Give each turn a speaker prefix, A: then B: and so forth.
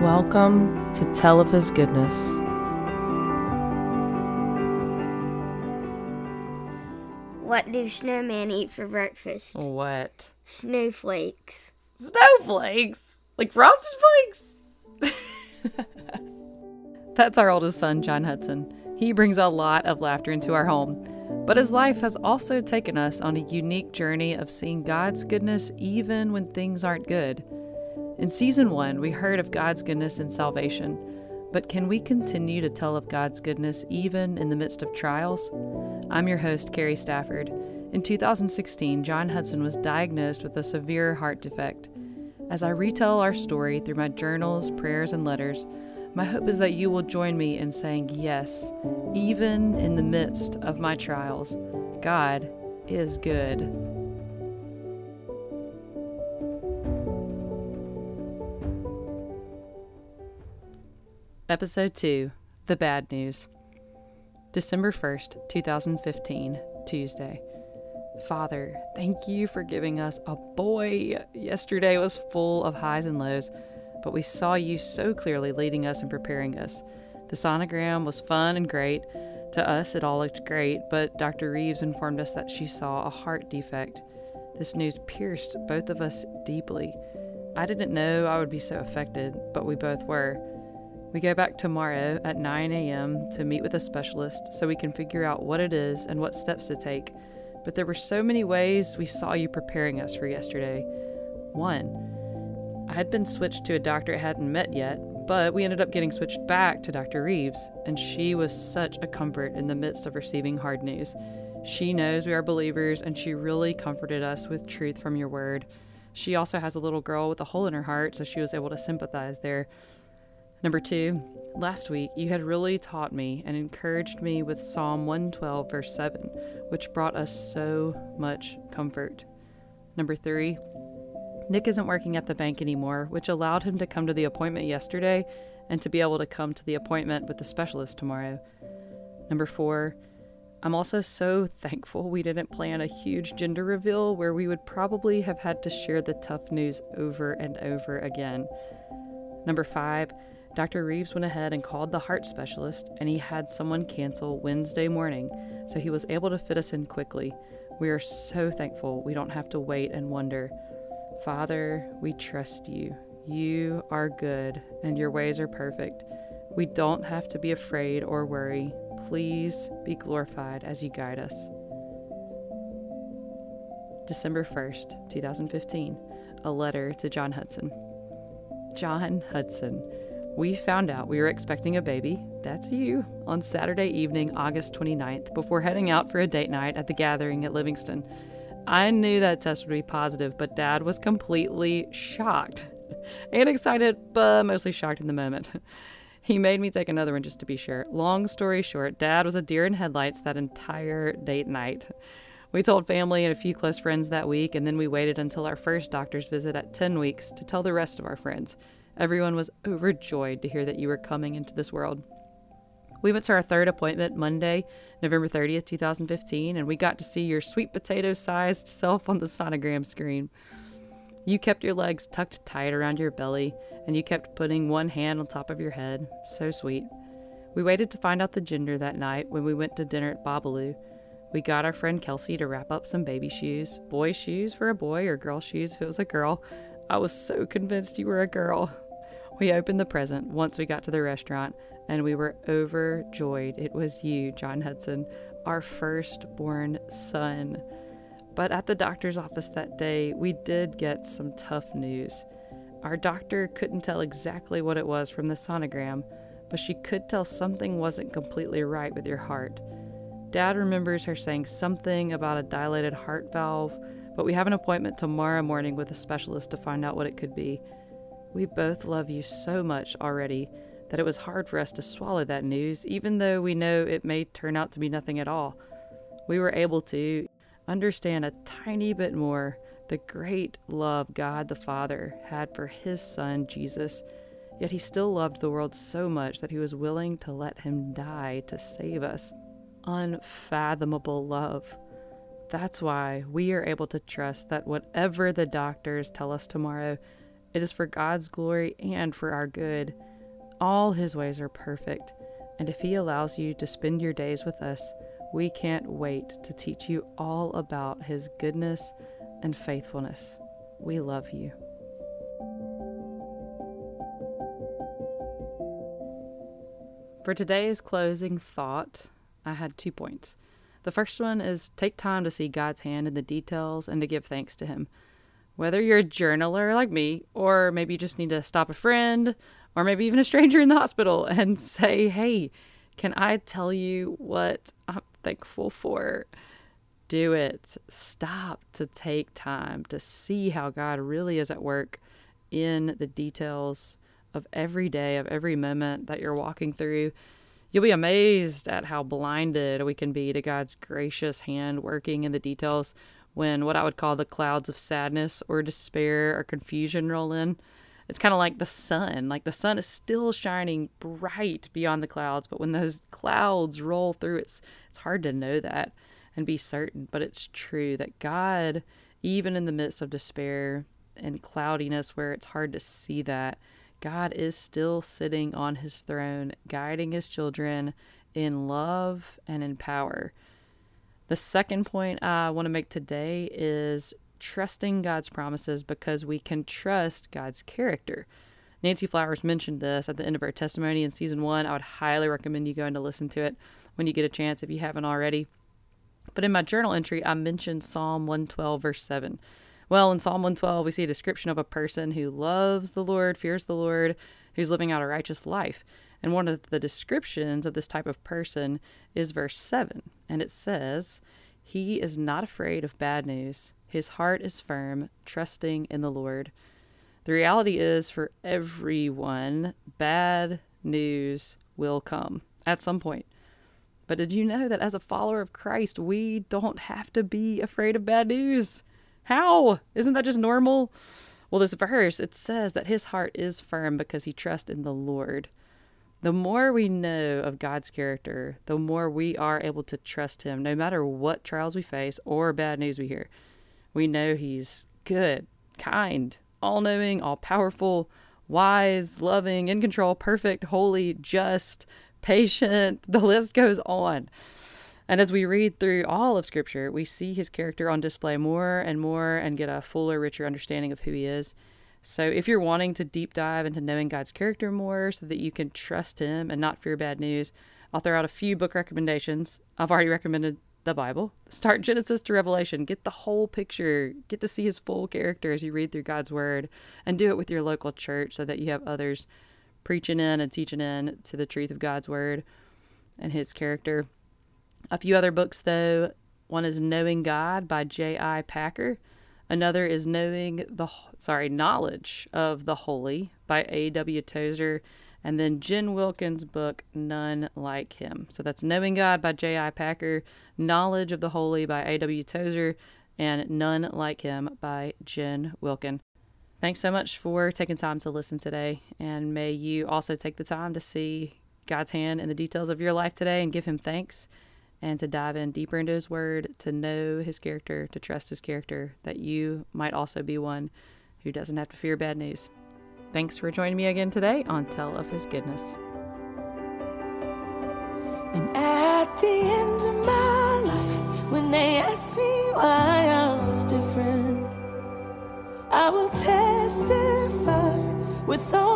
A: Welcome to Tell of His Goodness.
B: What do snowmen eat for breakfast?
A: What?
B: Snowflakes.
A: Snowflakes? Like frosted flakes? That's our oldest son, John Hudson. He brings a lot of laughter into our home. But his life has also taken us on a unique journey of seeing God's goodness even when things aren't good. In season one, we heard of God's goodness and salvation, but can we continue to tell of God's goodness even in the midst of trials? I'm your host, Carrie Stafford. In 2016, John Hudson was diagnosed with a severe heart defect. As I retell our story through my journals, prayers, and letters, my hope is that you will join me in saying yes, even in the midst of my trials. God is good. Episode 2 The Bad News. December 1st, 2015, Tuesday. Father, thank you for giving us a boy. Yesterday was full of highs and lows, but we saw you so clearly leading us and preparing us. The sonogram was fun and great. To us, it all looked great, but Dr. Reeves informed us that she saw a heart defect. This news pierced both of us deeply. I didn't know I would be so affected, but we both were. We go back tomorrow at 9 a.m. to meet with a specialist so we can figure out what it is and what steps to take. But there were so many ways we saw you preparing us for yesterday. One, I had been switched to a doctor I hadn't met yet, but we ended up getting switched back to Dr. Reeves, and she was such a comfort in the midst of receiving hard news. She knows we are believers, and she really comforted us with truth from your word. She also has a little girl with a hole in her heart, so she was able to sympathize there. Number two, last week you had really taught me and encouraged me with Psalm 112, verse 7, which brought us so much comfort. Number three, Nick isn't working at the bank anymore, which allowed him to come to the appointment yesterday and to be able to come to the appointment with the specialist tomorrow. Number four, I'm also so thankful we didn't plan a huge gender reveal where we would probably have had to share the tough news over and over again. Number five, Dr. Reeves went ahead and called the heart specialist, and he had someone cancel Wednesday morning, so he was able to fit us in quickly. We are so thankful we don't have to wait and wonder. Father, we trust you. You are good, and your ways are perfect. We don't have to be afraid or worry. Please be glorified as you guide us. December 1st, 2015. A letter to John Hudson. John Hudson. We found out we were expecting a baby, that's you, on Saturday evening, August 29th, before heading out for a date night at the gathering at Livingston. I knew that test would be positive, but Dad was completely shocked and excited, but mostly shocked in the moment. He made me take another one just to be sure. Long story short, Dad was a deer in headlights that entire date night. We told family and a few close friends that week, and then we waited until our first doctor's visit at 10 weeks to tell the rest of our friends. Everyone was overjoyed to hear that you were coming into this world. We went to our third appointment Monday, November 30th, 2015, and we got to see your sweet potato sized self on the sonogram screen. You kept your legs tucked tight around your belly, and you kept putting one hand on top of your head. So sweet. We waited to find out the gender that night when we went to dinner at Babalu. We got our friend Kelsey to wrap up some baby shoes, boy shoes for a boy, or girl shoes if it was a girl. I was so convinced you were a girl. We opened the present once we got to the restaurant, and we were overjoyed. It was you, John Hudson, our firstborn son. But at the doctor's office that day, we did get some tough news. Our doctor couldn't tell exactly what it was from the sonogram, but she could tell something wasn't completely right with your heart. Dad remembers her saying something about a dilated heart valve, but we have an appointment tomorrow morning with a specialist to find out what it could be. We both love you so much already that it was hard for us to swallow that news, even though we know it may turn out to be nothing at all. We were able to understand a tiny bit more the great love God the Father had for his Son, Jesus. Yet he still loved the world so much that he was willing to let him die to save us. Unfathomable love. That's why we are able to trust that whatever the doctors tell us tomorrow, It is for God's glory and for our good. All His ways are perfect, and if He allows you to spend your days with us, we can't wait to teach you all about His goodness and faithfulness. We love you. For today's closing thought, I had two points. The first one is take time to see God's hand in the details and to give thanks to Him. Whether you're a journaler like me, or maybe you just need to stop a friend, or maybe even a stranger in the hospital and say, Hey, can I tell you what I'm thankful for? Do it. Stop to take time to see how God really is at work in the details of every day, of every moment that you're walking through. You'll be amazed at how blinded we can be to God's gracious hand working in the details when what I would call the clouds of sadness or despair or confusion roll in. It's kind of like the sun. Like the sun is still shining bright beyond the clouds, but when those clouds roll through, it's it's hard to know that and be certain. But it's true that God, even in the midst of despair and cloudiness, where it's hard to see that, God is still sitting on his throne, guiding his children in love and in power. The second point I want to make today is trusting God's promises because we can trust God's character. Nancy Flowers mentioned this at the end of her testimony in season one. I would highly recommend you going to listen to it when you get a chance if you haven't already. But in my journal entry, I mentioned Psalm 112, verse 7. Well, in Psalm 112, we see a description of a person who loves the Lord, fears the Lord, who's living out a righteous life. And one of the descriptions of this type of person is verse 7. And it says, He is not afraid of bad news. His heart is firm, trusting in the Lord. The reality is, for everyone, bad news will come at some point. But did you know that as a follower of Christ, we don't have to be afraid of bad news? How? Isn't that just normal? Well, this verse, it says that his heart is firm because he trusts in the Lord. The more we know of God's character, the more we are able to trust him, no matter what trials we face or bad news we hear. We know he's good, kind, all knowing, all powerful, wise, loving, in control, perfect, holy, just, patient. The list goes on. And as we read through all of Scripture, we see his character on display more and more and get a fuller, richer understanding of who he is. So, if you're wanting to deep dive into knowing God's character more so that you can trust him and not fear bad news, I'll throw out a few book recommendations. I've already recommended the Bible. Start Genesis to Revelation. Get the whole picture. Get to see his full character as you read through God's word and do it with your local church so that you have others preaching in and teaching in to the truth of God's word and his character. A few other books, though. One is Knowing God by J.I. Packer. Another is Knowing the sorry Knowledge of the Holy by A.W. Tozer, and then Jen Wilkins' book None Like Him. So that's Knowing God by J.I. Packer, Knowledge of the Holy by A.W. Tozer, and None Like Him by Jen Wilkin. Thanks so much for taking time to listen today, and may you also take the time to see God's hand in the details of your life today and give Him thanks and to dive in deeper into His Word, to know His character, to trust His character, that you might also be one who doesn't have to fear bad news. Thanks for joining me again today on Tell of His Goodness.
C: And at the end of my life, when they ask me why I was different, I will testify with all